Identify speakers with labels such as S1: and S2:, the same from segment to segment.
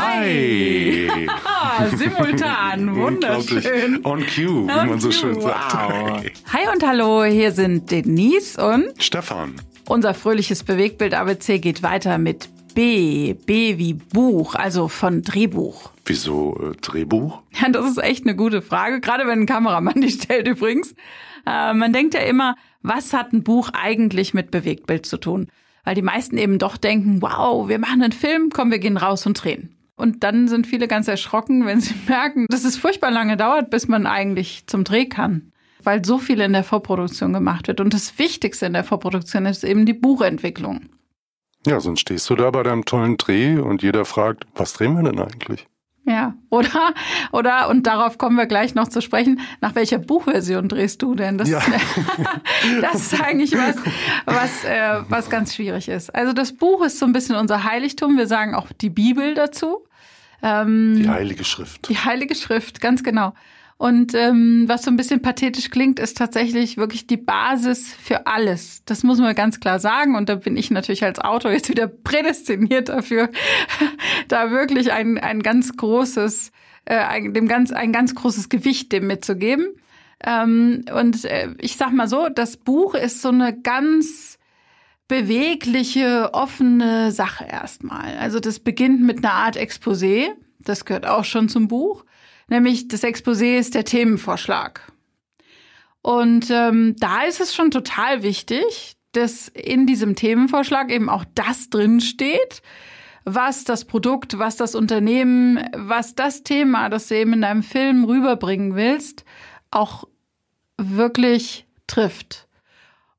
S1: Hi!
S2: Simultan, wunderschön.
S1: On cue, wie man so schön sagt.
S2: Wow. Hi und hallo, hier sind Denise und
S1: Stefan.
S2: Unser fröhliches Bewegtbild ABC geht weiter mit B. B wie Buch, also von Drehbuch.
S1: Wieso äh, Drehbuch?
S2: Ja, das ist echt eine gute Frage, gerade wenn ein Kameramann die stellt übrigens. Äh, man denkt ja immer, was hat ein Buch eigentlich mit Bewegtbild zu tun? Weil die meisten eben doch denken, wow, wir machen einen Film, komm, wir gehen raus und drehen. Und dann sind viele ganz erschrocken, wenn sie merken, dass es furchtbar lange dauert, bis man eigentlich zum Dreh kann. Weil so viel in der Vorproduktion gemacht wird. Und das Wichtigste in der Vorproduktion ist eben die Buchentwicklung.
S1: Ja, sonst stehst du da bei deinem tollen Dreh und jeder fragt, was drehen wir denn eigentlich?
S2: Ja, oder, oder, und darauf kommen wir gleich noch zu sprechen, nach welcher Buchversion drehst du denn? Das,
S1: Ja.
S2: das ist eigentlich was, was, äh, was ganz schwierig ist. Also das Buch ist so ein bisschen unser Heiligtum. Wir sagen auch die Bibel dazu. Ähm,
S1: Die Heilige Schrift.
S2: die Heilige Schrift, ganz genau. Und ähm, was so ein bisschen pathetisch klingt, ist tatsächlich wirklich die Basis für alles. Das muss man ganz klar sagen. Und da bin ich natürlich als Autor jetzt wieder prädestiniert dafür, da wirklich ein, ein ganz großes, äh, ein, dem ganz, ein ganz großes Gewicht dem mitzugeben. Ähm, und äh, ich sag mal so, das Buch ist so eine ganz bewegliche, offene Sache erstmal. Also das beginnt mit einer Art Exposé. Das gehört auch schon zum Buch. Nämlich das Exposé ist der Themenvorschlag. Und ähm, da ist es schon total wichtig, dass in diesem Themenvorschlag eben auch das drin steht, was das Produkt, was das Unternehmen, was das Thema, das du eben in deinem Film rüberbringen willst, auch wirklich trifft.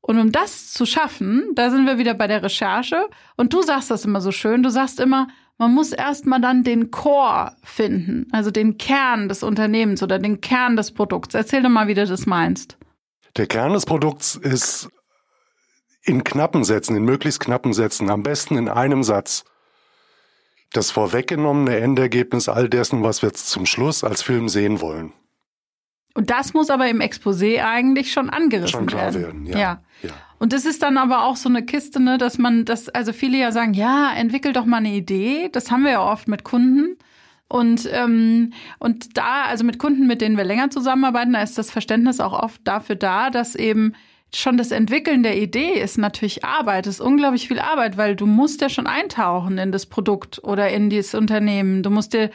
S2: Und um das zu schaffen, da sind wir wieder bei der Recherche. Und du sagst das immer so schön. Du sagst immer, man muss erstmal dann den Core finden, also den Kern des Unternehmens oder den Kern des Produkts. Erzähl doch mal, wie du das meinst.
S1: Der Kern des Produkts ist in knappen Sätzen, in möglichst knappen Sätzen, am besten in einem Satz, das vorweggenommene Endergebnis all dessen, was wir zum Schluss als Film sehen wollen.
S2: Und das muss aber im Exposé eigentlich schon angerissen
S1: Schon klar
S2: werden.
S1: werden, ja.
S2: ja.
S1: Ja.
S2: Und das ist dann aber auch so eine Kiste, ne, dass man das, also viele ja sagen, ja, entwickel doch mal eine Idee. Das haben wir ja oft mit Kunden. Und, ähm, und da, also mit Kunden, mit denen wir länger zusammenarbeiten, da ist das Verständnis auch oft dafür da, dass eben schon das Entwickeln der Idee ist natürlich Arbeit, ist unglaublich viel Arbeit, weil du musst ja schon eintauchen in das Produkt oder in dieses Unternehmen. Du musst dir,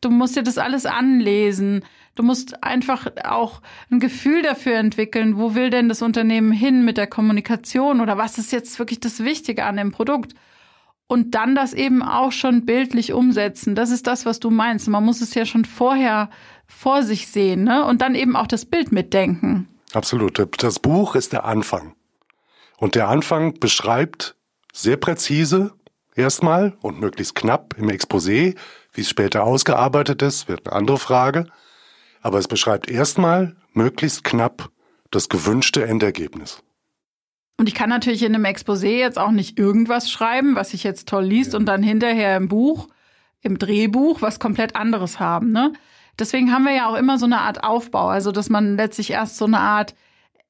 S2: du musst dir das alles anlesen. Du musst einfach auch ein Gefühl dafür entwickeln, wo will denn das Unternehmen hin mit der Kommunikation oder was ist jetzt wirklich das Wichtige an dem Produkt? Und dann das eben auch schon bildlich umsetzen. Das ist das, was du meinst. Man muss es ja schon vorher vor sich sehen, ne? Und dann eben auch das Bild mitdenken.
S1: Absolut. Das Buch ist der Anfang. Und der Anfang beschreibt sehr präzise erstmal und möglichst knapp im Exposé, wie es später ausgearbeitet ist, wird eine andere Frage. Aber es beschreibt erstmal möglichst knapp das gewünschte Endergebnis.
S2: Und ich kann natürlich in einem Exposé jetzt auch nicht irgendwas schreiben, was sich jetzt toll liest und dann hinterher im Buch, im Drehbuch was komplett anderes haben. Ne? Deswegen haben wir ja auch immer so eine Art Aufbau, also dass man letztlich erst so eine Art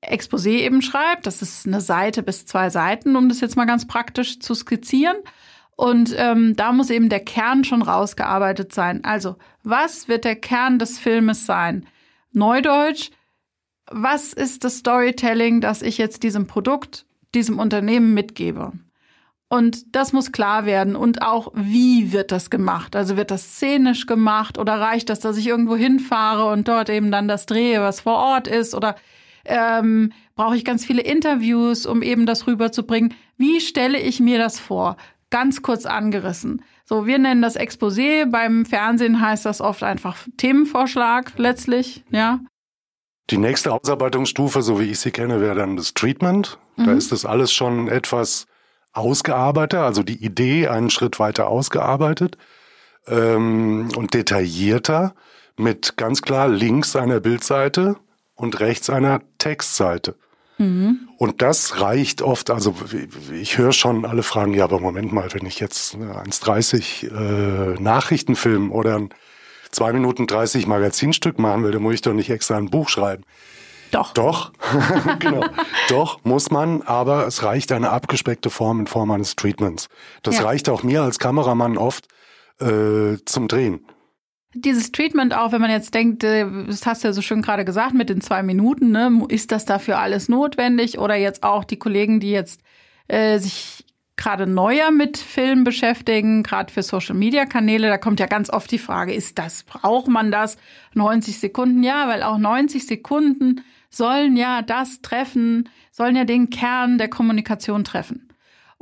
S2: Exposé eben schreibt. Das ist eine Seite bis zwei Seiten, um das jetzt mal ganz praktisch zu skizzieren. Und ähm, da muss eben der Kern schon rausgearbeitet sein. Also, was wird der Kern des Filmes sein? Neudeutsch, was ist das Storytelling, das ich jetzt diesem Produkt, diesem Unternehmen mitgebe? Und das muss klar werden. Und auch, wie wird das gemacht? Also wird das szenisch gemacht oder reicht das, dass ich irgendwo hinfahre und dort eben dann das drehe, was vor Ort ist? Oder ähm, brauche ich ganz viele Interviews, um eben das rüberzubringen? Wie stelle ich mir das vor? Ganz kurz angerissen. So, wir nennen das Exposé. Beim Fernsehen heißt das oft einfach Themenvorschlag letztlich, ja.
S1: Die nächste Ausarbeitungsstufe, so wie ich sie kenne, wäre dann das Treatment. Da ist das alles schon etwas ausgearbeitet, also die Idee einen Schritt weiter ausgearbeitet ähm, und detaillierter mit ganz klar links einer Bildseite und rechts einer Textseite. Und das reicht oft, also ich höre schon alle fragen, ja, aber Moment mal, wenn ich jetzt 1,30 äh, Nachrichtenfilm oder ein 2 Minuten 30 Magazinstück machen will, dann muss ich doch nicht extra ein Buch schreiben.
S2: Doch.
S1: Doch, genau. Doch, muss man, aber es reicht eine abgespeckte Form in Form eines Treatments. Das
S2: Ja.
S1: reicht auch mir als Kameramann oft, äh, zum Drehen.
S2: Dieses Treatment auch, wenn man jetzt denkt, äh, das hast du ja so schön gerade gesagt mit den zwei Minuten, ne, ist das dafür alles notwendig? Oder jetzt auch die Kollegen, die jetzt äh, sich gerade neuer mit Film beschäftigen, gerade für Social-Media-Kanäle, da kommt ja ganz oft die Frage, ist das, braucht man das? 90 Sekunden, ja, weil auch 90 Sekunden sollen ja das treffen, sollen ja den Kern der Kommunikation treffen.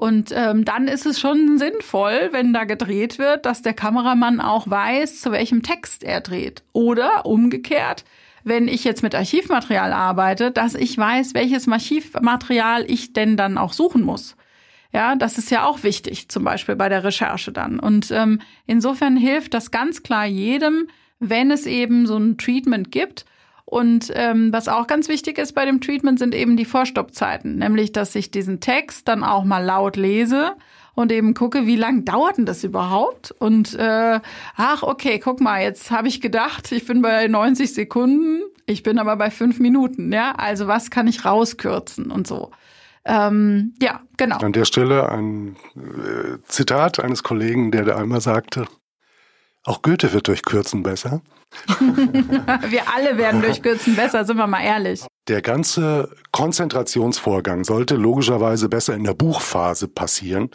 S2: Und ähm, dann ist es schon sinnvoll, wenn da gedreht wird, dass der Kameramann auch weiß, zu welchem Text er dreht. Oder umgekehrt, wenn ich jetzt mit Archivmaterial arbeite, dass ich weiß, welches Archivmaterial ich denn dann auch suchen muss. Ja, das ist ja auch wichtig, zum Beispiel bei der Recherche dann. Und ähm, insofern hilft das ganz klar jedem, wenn es eben so ein Treatment gibt und ähm, was auch ganz wichtig ist bei dem Treatment sind eben die Vorstoppzeiten, nämlich dass ich diesen Text dann auch mal laut lese und eben gucke, wie lang dauert denn das überhaupt? Und äh, ach, okay, guck mal, jetzt habe ich gedacht, ich bin bei 90 Sekunden, ich bin aber bei fünf Minuten, ja. Also was kann ich rauskürzen und so. Ähm, ja, genau.
S1: An der Stelle ein äh, Zitat eines Kollegen, der da einmal sagte, auch Goethe wird durch Kürzen besser.
S2: wir alle werden durch Kürzen besser, sind wir mal ehrlich.
S1: Der ganze Konzentrationsvorgang sollte logischerweise besser in der Buchphase passieren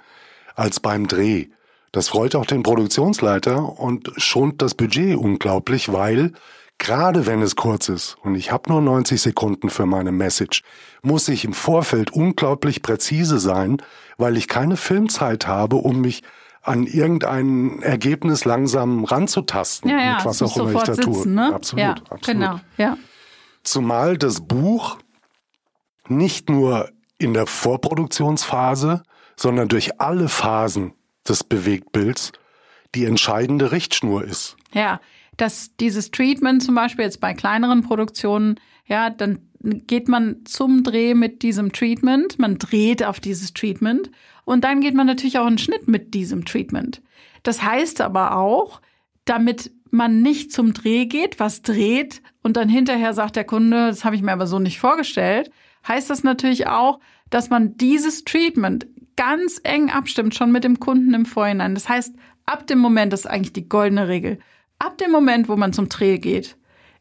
S1: als beim Dreh. Das freut auch den Produktionsleiter und schont das Budget unglaublich, weil gerade wenn es kurz ist und ich habe nur 90 Sekunden für meine Message, muss ich im Vorfeld unglaublich präzise sein, weil ich keine Filmzeit habe, um mich an irgendein Ergebnis langsam ranzutasten,
S2: ja, ja, mit was auch immer ich da sitzen, tue. Ne?
S1: Absolut,
S2: ja,
S1: absolut.
S2: Genau, ja.
S1: Zumal das Buch nicht nur in der Vorproduktionsphase, sondern durch alle Phasen des Bewegtbilds die entscheidende Richtschnur ist.
S2: Ja, dass dieses Treatment zum Beispiel jetzt bei kleineren Produktionen, ja, dann geht man zum Dreh mit diesem Treatment, man dreht auf dieses Treatment und dann geht man natürlich auch in den Schnitt mit diesem Treatment. Das heißt aber auch, damit man nicht zum Dreh geht, was dreht und dann hinterher sagt der Kunde, das habe ich mir aber so nicht vorgestellt, heißt das natürlich auch, dass man dieses Treatment ganz eng abstimmt, schon mit dem Kunden im Vorhinein. Das heißt, ab dem Moment, das ist eigentlich die goldene Regel, ab dem Moment, wo man zum Dreh geht,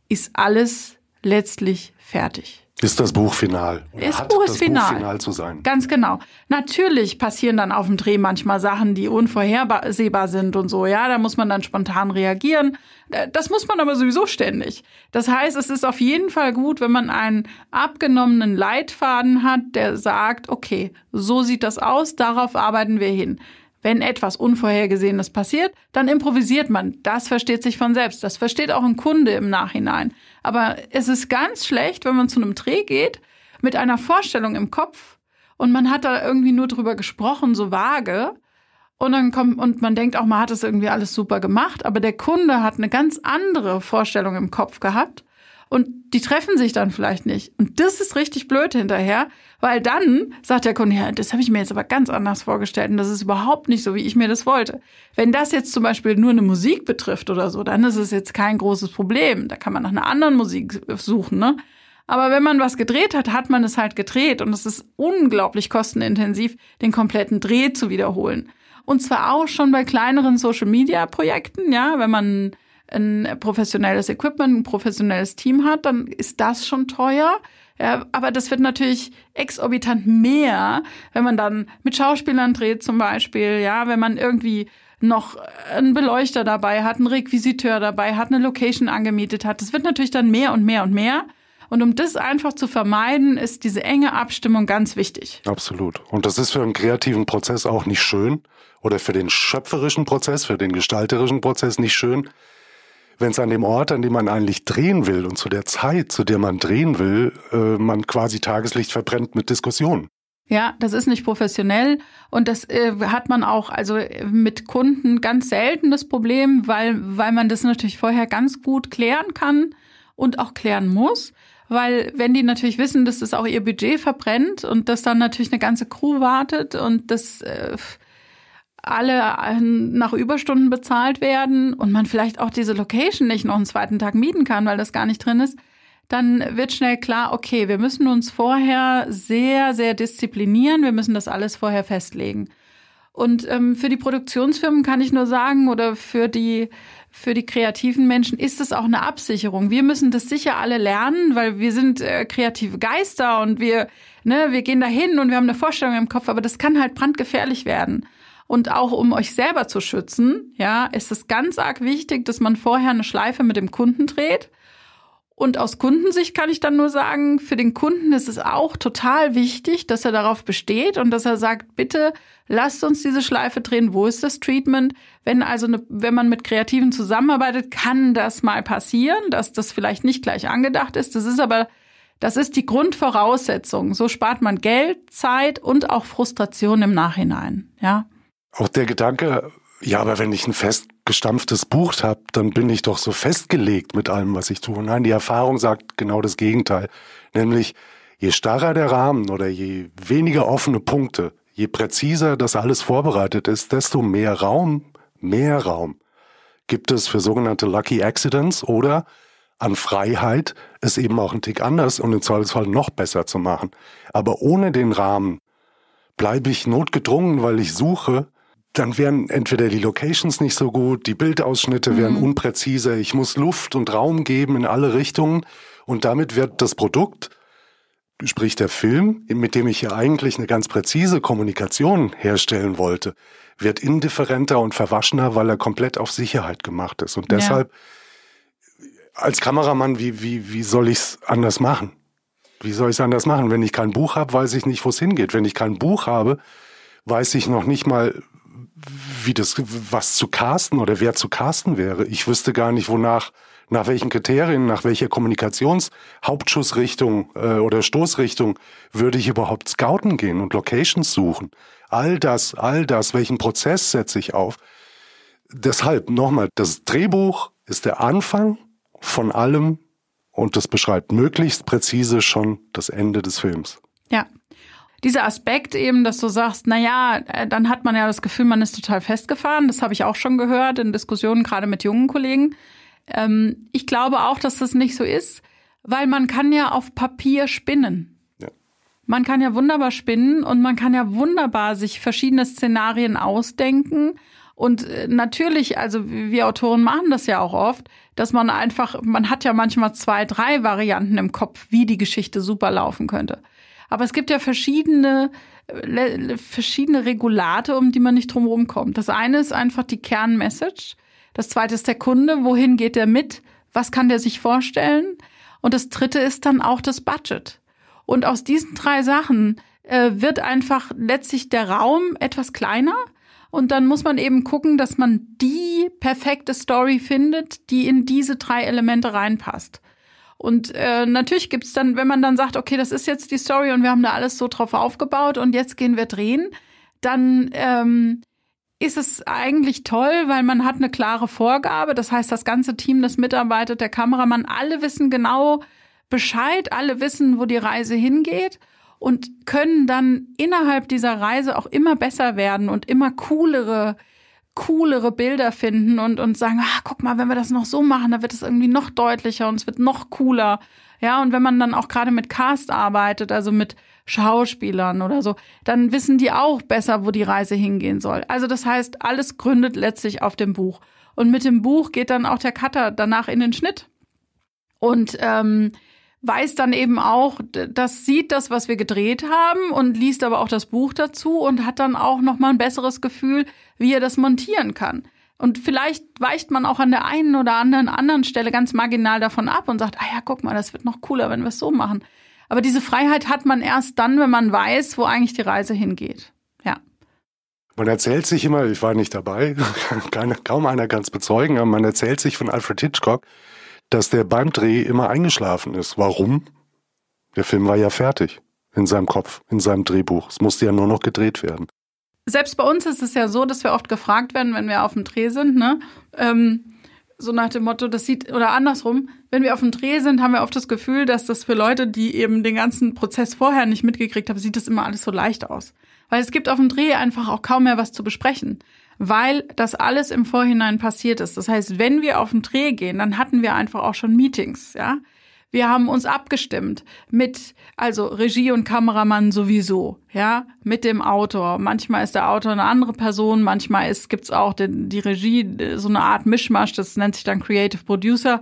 S2: ist alles letztlich fertig.
S1: Ist das Buch final?
S2: Oder ist Buch ist final. Buch
S1: final zu sein?
S2: Ganz genau. Natürlich passieren dann auf dem Dreh manchmal Sachen, die unvorhersehbar sind und so. Ja, da muss man dann spontan reagieren. Äh, das muss man aber sowieso ständig. Das heißt, es ist auf jeden Fall gut, wenn man einen abgenommenen Leitfaden hat, der sagt, okay, so sieht das aus, darauf arbeiten wir hin. Wenn etwas Unvorhergesehenes passiert, dann improvisiert man. Das versteht sich von selbst. Das versteht auch ein Kunde im Nachhinein. Aber es ist ganz schlecht, wenn man zu einem Dreh geht mit einer Vorstellung im Kopf und man hat da irgendwie nur drüber gesprochen, so vage. Und dann kommt, und man denkt auch, man hat es irgendwie alles super gemacht, aber der Kunde hat eine ganz andere Vorstellung im Kopf gehabt und die treffen sich dann vielleicht nicht. Und das ist richtig blöd hinterher, weil dann sagt der Kunde, ja, das habe ich mir jetzt aber ganz anders vorgestellt und das ist überhaupt nicht so, wie ich mir das wollte. Wenn das jetzt zum Beispiel nur eine Musik betrifft oder so, dann ist es jetzt kein großes Problem. Da kann man nach einer anderen Musik suchen, ne? Aber wenn man was gedreht hat, hat man es halt gedreht und es ist unglaublich kostenintensiv, den kompletten Dreh zu wiederholen. Und zwar auch schon bei kleineren Social-Media-Projekten, ja, wenn man ein professionelles Equipment, ein professionelles Team hat, dann ist das schon teuer. Ja, aber das wird natürlich exorbitant mehr, wenn man dann mit Schauspielern dreht zum Beispiel, ja, wenn man irgendwie noch einen Beleuchter dabei hat, einen Requisiteur dabei hat, eine Location angemietet hat. Das wird natürlich dann mehr und mehr und mehr. Und um das einfach zu vermeiden, ist diese enge Abstimmung ganz wichtig.
S1: Absolut. Und das ist für einen kreativen Prozess auch nicht schön oder für den schöpferischen Prozess, für den gestalterischen Prozess nicht schön, wenn es an dem Ort, an dem man eigentlich drehen will und zu der Zeit, zu der man drehen will, äh, man quasi Tageslicht verbrennt mit Diskussionen.
S2: Ja, das ist nicht professionell und das äh, hat man auch also mit Kunden ganz selten das Problem, weil weil man das natürlich vorher ganz gut klären kann und auch klären muss, weil wenn die natürlich wissen, dass das auch ihr Budget verbrennt und dass dann natürlich eine ganze Crew wartet und das äh, alle äh, nach Überstunden bezahlt werden und man vielleicht auch diese Location nicht noch einen zweiten Tag mieten kann, weil das gar nicht drin ist, dann wird schnell klar, okay, wir müssen uns vorher sehr, sehr disziplinieren, wir müssen das alles vorher festlegen. Und ähm, für die Produktionsfirmen kann ich nur sagen, oder für die für die kreativen Menschen ist es auch eine Absicherung. Wir müssen das sicher alle lernen, weil wir sind äh, kreative Geister und wir, ne, wir gehen dahin und wir haben eine Vorstellung im Kopf, aber das kann halt brandgefährlich werden. Und auch um euch selber zu schützen, ja, ist es ganz arg wichtig, dass man vorher eine Schleife mit dem Kunden dreht und aus Kundensicht kann ich dann nur sagen, für den Kunden ist es auch total wichtig, dass er darauf besteht und dass er sagt, bitte lasst uns diese Schleife drehen. Wo ist das Treatment? Wenn also, eine, wenn man mit Kreativen zusammenarbeitet, kann das mal passieren, dass das vielleicht nicht gleich angedacht ist. Das ist aber, das ist die Grundvoraussetzung. So spart man Geld, Zeit und auch Frustration im Nachhinein, ja.
S1: Auch der Gedanke, ja, aber wenn ich ein festgestampftes Buch habe, dann bin ich doch so festgelegt mit allem, was ich tue. Nein, die Erfahrung sagt genau das Gegenteil. Nämlich, je starrer der Rahmen oder je weniger offene Punkte, je präziser das alles vorbereitet ist, desto mehr Raum, mehr Raum gibt es für sogenannte Lucky Accidents oder an Freiheit, es eben auch einen Tick anders und im Zweifelsfall noch besser zu machen. Aber ohne den Rahmen bleibe ich notgedrungen, weil ich suche, dann wären entweder die Locations nicht so gut, die Bildausschnitte mhm. wären unpräziser, ich muss Luft und Raum geben in alle Richtungen und damit wird das Produkt, sprich der Film, mit dem ich ja eigentlich eine ganz präzise Kommunikation herstellen wollte, wird indifferenter und verwaschener, weil er komplett auf Sicherheit gemacht ist. Und deshalb, ja. als Kameramann, wie, wie, wie soll ich es anders machen? Wie soll ich es anders machen? Wenn ich kein Buch habe, weiß ich nicht, wo es hingeht. Wenn ich kein Buch habe, weiß ich noch nicht mal, wie das, was zu casten oder wer zu casten wäre. Ich wüsste gar nicht, wonach, nach welchen Kriterien, nach welcher Kommunikationshauptschussrichtung äh, oder Stoßrichtung würde ich überhaupt scouten gehen und Locations suchen. All das, all das, welchen Prozess setze ich auf? Deshalb nochmal, das Drehbuch ist der Anfang von allem und das beschreibt möglichst präzise schon das Ende des Films.
S2: Ja, dieser Aspekt eben, dass du sagst, na ja, äh, dann hat man ja das Gefühl, man ist total festgefahren. Das habe ich auch schon gehört in Diskussionen, gerade mit jungen Kollegen. Ähm, ich glaube auch, dass das nicht so ist, weil man kann ja auf Papier spinnen. Ja. Man kann ja wunderbar spinnen und man kann ja wunderbar sich verschiedene Szenarien ausdenken. Und äh, natürlich, also wir Autoren machen das ja auch oft, dass man einfach, man hat ja manchmal zwei, drei Varianten im Kopf, wie die Geschichte super laufen könnte. Aber es gibt ja verschiedene, verschiedene Regulate, um die man nicht drumherum kommt. Das eine ist einfach die Kernmessage. Das zweite ist der Kunde. Wohin geht der mit? Was kann der sich vorstellen? Und das dritte ist dann auch das Budget. Und aus diesen drei Sachen äh, wird einfach letztlich der Raum etwas kleiner. Und dann muss man eben gucken, dass man die perfekte Story findet, die in diese drei Elemente reinpasst. Und äh, natürlich gibt's dann, wenn man dann sagt, okay, das ist jetzt die Story und wir haben da alles so drauf aufgebaut und jetzt gehen wir drehen, dann ähm, ist es eigentlich toll, weil man hat eine klare Vorgabe. Das heißt, das ganze Team, das mitarbeitet, der Kameramann, alle wissen genau Bescheid, alle wissen, wo die Reise hingeht und können dann innerhalb dieser Reise auch immer besser werden und immer coolere coolere Bilder finden und, und sagen, ah, guck mal, wenn wir das noch so machen, dann wird es irgendwie noch deutlicher und es wird noch cooler. Ja, und wenn man dann auch gerade mit Cast arbeitet, also mit Schauspielern oder so, dann wissen die auch besser, wo die Reise hingehen soll. Also das heißt, alles gründet letztlich auf dem Buch. Und mit dem Buch geht dann auch der Cutter danach in den Schnitt. Und ähm, weiß dann eben auch, das sieht das, was wir gedreht haben und liest aber auch das Buch dazu und hat dann auch noch mal ein besseres Gefühl, wie er das montieren kann. Und vielleicht weicht man auch an der einen oder anderen anderen Stelle ganz marginal davon ab und sagt, ah ja, guck mal, das wird noch cooler, wenn wir es so machen. Aber diese Freiheit hat man erst dann, wenn man weiß, wo eigentlich die Reise hingeht. Ja.
S1: Man erzählt sich immer, ich war nicht dabei, kaum einer kann es bezeugen, aber man erzählt sich von Alfred Hitchcock, dass der beim Dreh immer eingeschlafen ist. Warum? Der Film war ja fertig in seinem Kopf, in seinem Drehbuch. Es musste ja nur noch gedreht werden.
S2: Selbst bei uns ist es ja so, dass wir oft gefragt werden, wenn wir auf dem Dreh sind, ne? Ähm, so nach dem Motto, das sieht, oder andersrum, wenn wir auf dem Dreh sind, haben wir oft das Gefühl, dass das für Leute, die eben den ganzen Prozess vorher nicht mitgekriegt haben, sieht das immer alles so leicht aus. Weil es gibt auf dem Dreh einfach auch kaum mehr was zu besprechen weil das alles im Vorhinein passiert ist. Das heißt, wenn wir auf den Dreh gehen, dann hatten wir einfach auch schon Meetings, ja. Wir haben uns abgestimmt mit, also Regie und Kameramann sowieso, ja, mit dem Autor. Manchmal ist der Autor eine andere Person, manchmal ist, gibt's auch die, die Regie, so eine Art Mischmasch, das nennt sich dann Creative Producer.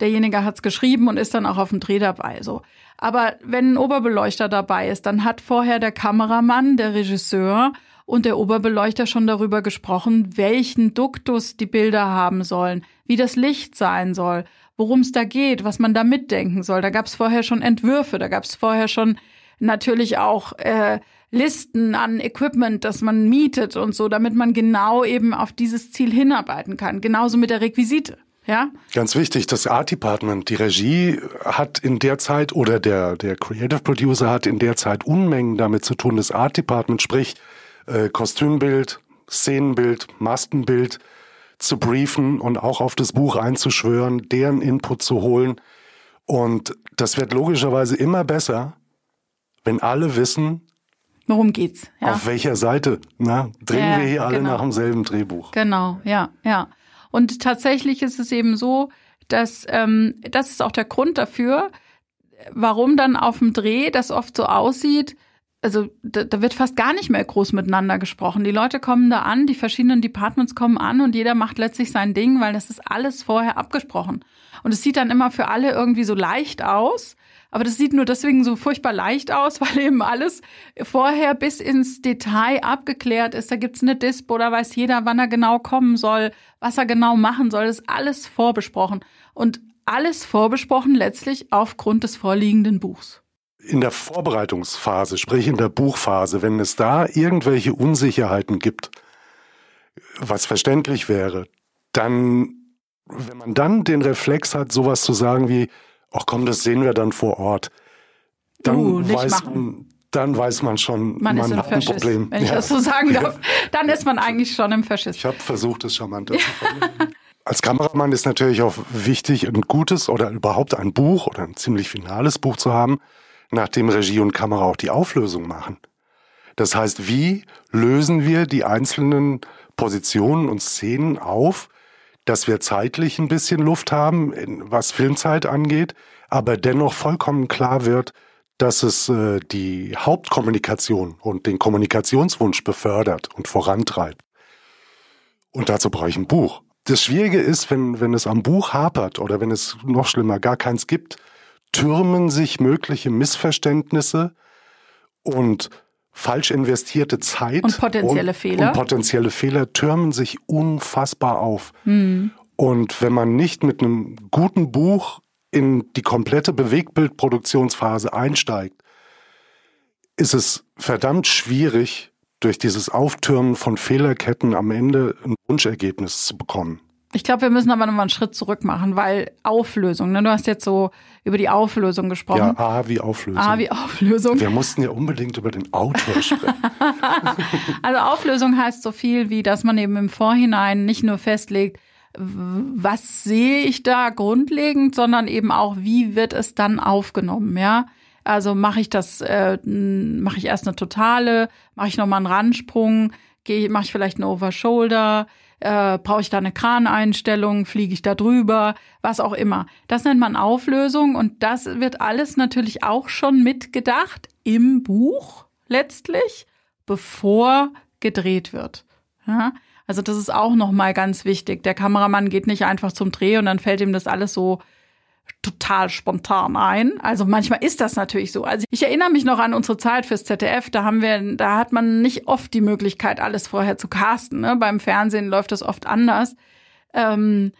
S2: Derjenige hat's geschrieben und ist dann auch auf dem Dreh dabei, so. Aber wenn ein Oberbeleuchter dabei ist, dann hat vorher der Kameramann, der Regisseur und der Oberbeleuchter schon darüber gesprochen, welchen Duktus die Bilder haben sollen, wie das Licht sein soll, worum es da geht, was man da mitdenken soll. Da gab es vorher schon Entwürfe, da gab es vorher schon natürlich auch äh, Listen an Equipment, das man mietet und so, damit man genau eben auf dieses Ziel hinarbeiten kann. Genauso mit der Requisite. Ja?
S1: Ganz wichtig, das Art Department, die Regie hat in der Zeit oder der, der Creative Producer hat in der Zeit Unmengen damit zu tun. Das Art Department, sprich äh, Kostümbild, Szenenbild, Maskenbild, zu briefen und auch auf das Buch einzuschwören, deren Input zu holen. Und das wird logischerweise immer besser, wenn alle wissen,
S2: worum geht's.
S1: Ja. Auf welcher Seite na, drehen ja, wir hier alle genau. nach demselben Drehbuch.
S2: Genau, ja, ja. Und tatsächlich ist es eben so, dass ähm, das ist auch der Grund dafür, warum dann auf dem Dreh das oft so aussieht, also da, da wird fast gar nicht mehr groß miteinander gesprochen. Die Leute kommen da an, die verschiedenen Departments kommen an und jeder macht letztlich sein Ding, weil das ist alles vorher abgesprochen. Und es sieht dann immer für alle irgendwie so leicht aus. Aber das sieht nur deswegen so furchtbar leicht aus, weil eben alles vorher bis ins Detail abgeklärt ist. Da gibt's eine Dispo, da weiß jeder, wann er genau kommen soll, was er genau machen soll. Das ist alles vorbesprochen. Und alles vorbesprochen letztlich aufgrund des vorliegenden Buchs
S1: in der Vorbereitungsphase, sprich in der Buchphase, wenn es da irgendwelche Unsicherheiten gibt, was verständlich wäre, dann, wenn man dann den Reflex hat, sowas zu sagen wie, ach komm, das sehen wir dann vor Ort, dann uh, weiß man, dann weiß man schon,
S2: man, man hat ein Problem. Wenn ich ja. das so sagen darf, dann ist man eigentlich schon im Faschist.
S1: Ich habe versucht, es charmanter zu formulieren. Als Kameramann ist natürlich auch wichtig, ein gutes oder überhaupt ein Buch oder ein ziemlich finales Buch zu haben, nachdem Regie und Kamera auch die Auflösung machen. Das heißt, wie lösen wir die einzelnen Positionen und Szenen auf, dass wir zeitlich ein bisschen Luft haben, was Filmzeit angeht, aber dennoch vollkommen klar wird, dass es äh, die Hauptkommunikation und den Kommunikationswunsch befördert und vorantreibt. Und dazu brauche ich ein Buch. Das Schwierige ist, wenn, wenn es am Buch hapert oder wenn es noch schlimmer gar keins gibt, türmen sich mögliche Missverständnisse und falsch investierte Zeit
S2: und potenzielle
S1: und,
S2: Fehler
S1: und potenzielle Fehler türmen sich unfassbar auf. Mhm. Und wenn man nicht mit einem guten Buch in die komplette Bewegtbildproduktionsphase einsteigt, ist es verdammt schwierig, durch dieses Auftürmen von Fehlerketten am Ende ein Wunschergebnis zu bekommen.
S2: Ich glaube, wir müssen aber nochmal einen Schritt zurück machen, weil Auflösung, ne? du hast jetzt so über die Auflösung gesprochen. Ja,
S1: A wie Auflösung.
S2: A wie Auflösung.
S1: Wir mussten ja unbedingt über den Autor sprechen.
S2: also Auflösung heißt so viel wie, dass man eben im Vorhinein nicht nur festlegt, was sehe ich da grundlegend, sondern eben auch, wie wird es dann aufgenommen, ja? Also mache ich das, äh, mache ich erst eine totale, mache ich nochmal einen Randsprung, gehe, mache ich vielleicht eine Overshoulder, äh, brauche ich da eine Kraneinstellung, fliege ich da drüber, was auch immer. Das nennt man Auflösung und das wird alles natürlich auch schon mitgedacht im Buch letztlich, bevor gedreht wird. Ja? Also das ist auch noch mal ganz wichtig. Der Kameramann geht nicht einfach zum Dreh und dann fällt ihm das alles so total spontan ein. Also manchmal ist das natürlich so. Also ich erinnere mich noch an unsere Zeit fürs ZDF. Da haben wir, da hat man nicht oft die Möglichkeit, alles vorher zu casten. Ne? Beim Fernsehen läuft das oft anders. Ähm,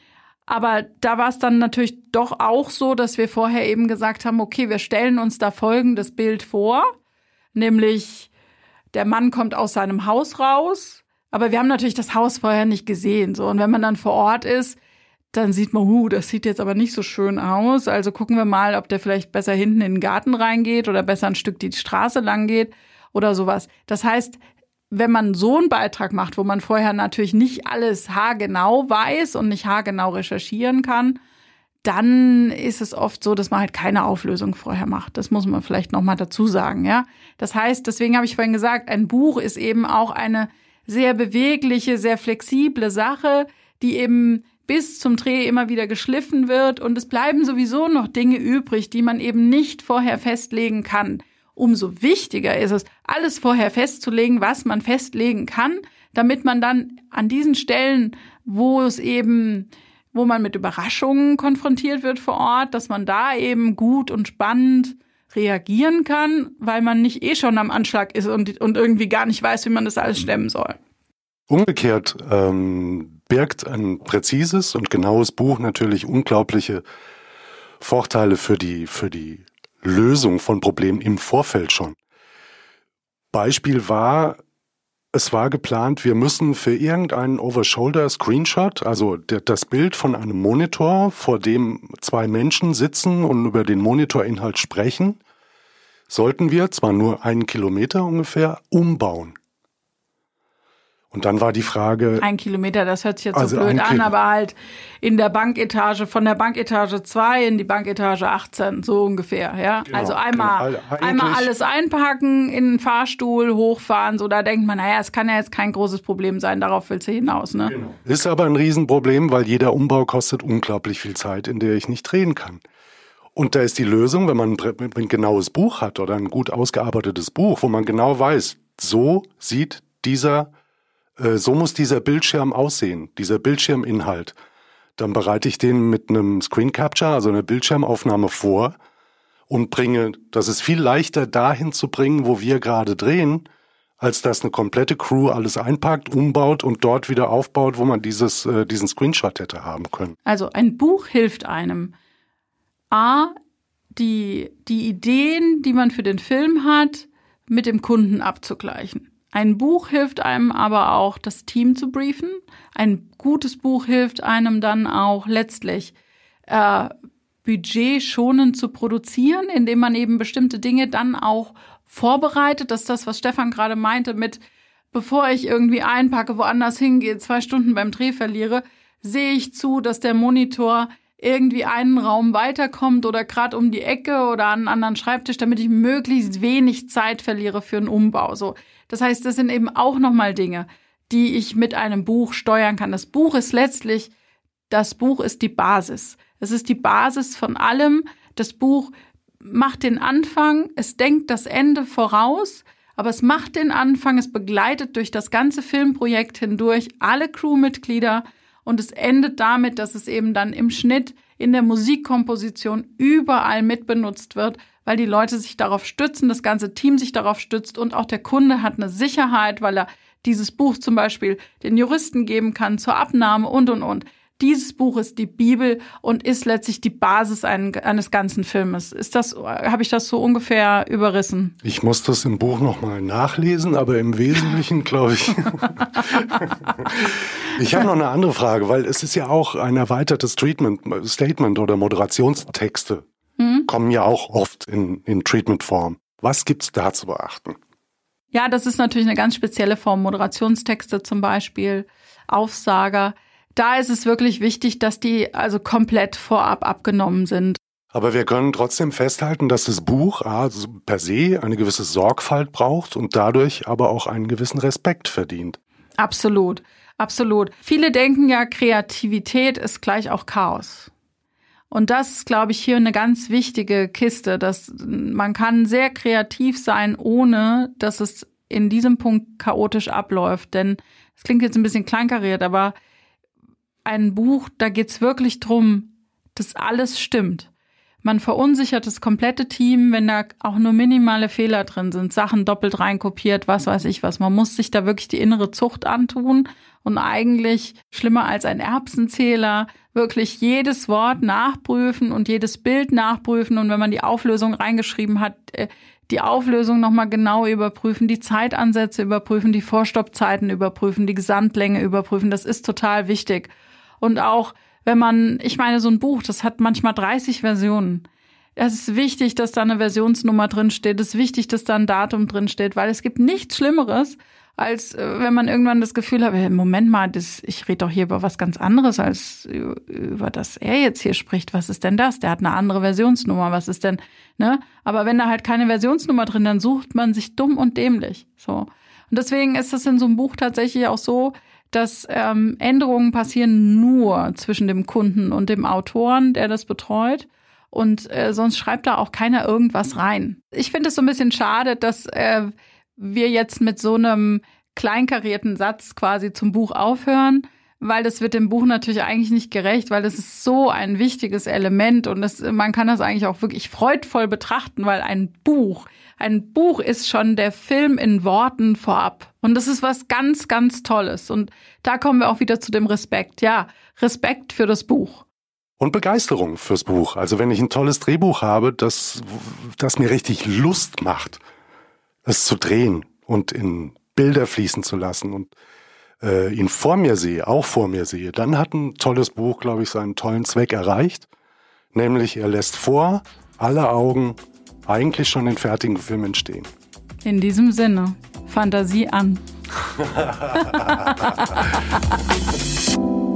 S2: aber da war es dann natürlich doch auch so, dass wir vorher eben gesagt haben, okay, wir stellen uns da folgendes Bild vor, nämlich der Mann kommt aus seinem Haus raus, aber wir haben natürlich das Haus vorher nicht gesehen. So und wenn man dann vor Ort ist, dann sieht man, huh, das sieht jetzt aber nicht so schön aus. Also gucken wir mal, ob der vielleicht besser hinten in den Garten reingeht oder besser ein Stück die Straße lang geht oder sowas. Das heißt, wenn man so einen Beitrag macht, wo man vorher natürlich nicht alles haargenau weiß und nicht haargenau recherchieren kann, dann ist es oft so, dass man halt keine Auflösung vorher macht. Das muss man vielleicht noch mal dazu sagen, ja. Das heißt, deswegen habe ich vorhin gesagt, ein Buch ist eben auch eine sehr bewegliche, sehr flexible Sache, die eben bis zum Dreh immer wieder geschliffen wird und es bleiben sowieso noch Dinge übrig, die man eben nicht vorher festlegen kann. Umso wichtiger ist es, alles vorher festzulegen, was man festlegen kann, damit man dann an diesen Stellen, wo es eben wo man mit Überraschungen konfrontiert wird vor Ort, dass man da eben gut und spannend reagieren kann, weil man nicht eh schon am Anschlag ist und, und irgendwie gar nicht weiß, wie man das alles stemmen soll.
S1: Umgekehrt ähm, birgt ein präzises und genaues Buch natürlich unglaubliche Vorteile für die, für die Lösung von Problemen im Vorfeld schon. Beispiel war, es war geplant, wir müssen für irgendeinen Over-Shoulder-Screenshot, also das Bild von einem Monitor, vor dem zwei Menschen sitzen und über den Monitorinhalt sprechen, sollten wir, zwar nur einen Kilometer ungefähr, umbauen. Und dann war die Frage.
S2: Ein Kilometer, das hört sich jetzt also so blöd an, aber halt in der Banketage, von der Banketage 2 in die Banketage 18, so ungefähr, ja. Genau, also einmal, genau. einmal alles einpacken, in den Fahrstuhl, hochfahren, so da denkt man, naja, es kann ja jetzt kein großes Problem sein, darauf willst du hinaus, ne? Genau.
S1: Ist aber ein Riesenproblem, weil jeder Umbau kostet unglaublich viel Zeit, in der ich nicht drehen kann. Und da ist die Lösung, wenn man ein genaues Buch hat oder ein gut ausgearbeitetes Buch, wo man genau weiß, so sieht dieser so muss dieser Bildschirm aussehen, dieser Bildschirminhalt. Dann bereite ich den mit einem Screen Capture, also einer Bildschirmaufnahme vor und bringe, das ist viel leichter dahin zu bringen, wo wir gerade drehen, als dass eine komplette Crew alles einpackt, umbaut und dort wieder aufbaut, wo man dieses, äh, diesen Screenshot hätte haben können.
S2: Also ein Buch hilft einem. A, die, die Ideen, die man für den Film hat, mit dem Kunden abzugleichen. Ein Buch hilft einem aber auch, das Team zu briefen. Ein gutes Buch hilft einem dann auch letztlich äh, budgetschonend zu produzieren, indem man eben bestimmte Dinge dann auch vorbereitet. Das ist das, was Stefan gerade meinte mit, bevor ich irgendwie einpacke, woanders hingehe, zwei Stunden beim Dreh verliere, sehe ich zu, dass der Monitor irgendwie einen Raum weiterkommt oder gerade um die Ecke oder an einen anderen Schreibtisch, damit ich möglichst wenig Zeit verliere für einen Umbau. So, das heißt, das sind eben auch nochmal Dinge, die ich mit einem Buch steuern kann. Das Buch ist letztlich, das Buch ist die Basis. Es ist die Basis von allem. Das Buch macht den Anfang, es denkt das Ende voraus, aber es macht den Anfang, es begleitet durch das ganze Filmprojekt hindurch alle Crewmitglieder und es endet damit, dass es eben dann im Schnitt, in der Musikkomposition überall mitbenutzt wird weil die Leute sich darauf stützen, das ganze Team sich darauf stützt und auch der Kunde hat eine Sicherheit, weil er dieses Buch zum Beispiel den Juristen geben kann zur Abnahme und und und. Dieses Buch ist die Bibel und ist letztlich die Basis eines ganzen Filmes. Ist das, habe ich das so ungefähr überrissen?
S1: Ich muss das im Buch nochmal nachlesen, aber im Wesentlichen glaube ich. ich habe noch eine andere Frage, weil es ist ja auch ein erweitertes Treatment, Statement oder Moderationstexte mhm. kommen ja auch oft in, in Treatment-Form. Was gibt's da zu beachten?
S2: Ja, das ist natürlich eine ganz spezielle Form. Moderationstexte zum Beispiel, Aufsager. Da ist es wirklich wichtig, dass die also komplett vorab abgenommen sind.
S1: Aber wir können trotzdem festhalten, dass das Buch also per se eine gewisse Sorgfalt braucht und dadurch aber auch einen gewissen Respekt verdient.
S2: Absolut, absolut. Viele denken ja, Kreativität ist gleich auch Chaos. Und das ist, glaube ich, hier eine ganz wichtige Kiste, dass man kann sehr kreativ sein, ohne dass es in diesem Punkt chaotisch abläuft. Denn es klingt jetzt ein bisschen kleinkariert, aber ein Buch, da geht's wirklich drum, dass alles stimmt. Man verunsichert das komplette Team, wenn da auch nur minimale Fehler drin sind, Sachen doppelt reinkopiert, was weiß ich was. Man muss sich da wirklich die innere Zucht antun und eigentlich schlimmer als ein Erbsenzähler wirklich jedes Wort nachprüfen und jedes Bild nachprüfen und wenn man die Auflösung reingeschrieben hat, äh, die Auflösung nochmal genau überprüfen, die Zeitansätze überprüfen, die Vorstoppzeiten überprüfen, die Gesamtlänge überprüfen. Das ist total wichtig. Und auch wenn man, ich meine, so ein Buch, das hat manchmal 30 Versionen. Es ist wichtig, dass da eine Versionsnummer drin steht. Es ist wichtig, dass da ein Datum drin steht, weil es gibt nichts Schlimmeres, als äh, wenn man irgendwann das Gefühl hat, Moment mal, das, ich rede doch hier über was ganz anderes, als über das er jetzt hier spricht. Was ist denn das? Der hat eine andere Versionsnummer. Was ist denn, ne? Aber wenn da halt keine Versionsnummer drin, dann sucht man sich dumm und dämlich. So. Und deswegen ist das in so einem Buch tatsächlich auch so, dass ähm, Änderungen passieren nur zwischen dem Kunden und dem Autoren, der das betreut. Und äh, sonst schreibt da auch keiner irgendwas rein. Ich finde es so ein bisschen schade, dass äh, wir jetzt mit so einem kleinkarierten Satz quasi zum Buch aufhören, weil das wird dem Buch natürlich eigentlich nicht gerecht, weil das ist so ein wichtiges Element und das, man kann das eigentlich auch wirklich freudvoll betrachten, weil ein Buch, ein Buch ist schon der Film in Worten vorab. Und das ist was ganz, ganz Tolles. Und da kommen wir auch wieder zu dem Respekt. Ja, Respekt für das Buch.
S1: Und Begeisterung fürs Buch. Also wenn ich ein tolles Drehbuch habe, das, das mir richtig Lust macht, es zu drehen und in Bilder fließen zu lassen und äh, ihn vor mir sehe, auch vor mir sehe, dann hat ein tolles Buch, glaube ich, seinen tollen Zweck erreicht. Nämlich er lässt vor alle Augen eigentlich schon den fertigen Film entstehen.
S2: In diesem Sinne, Fantasie an.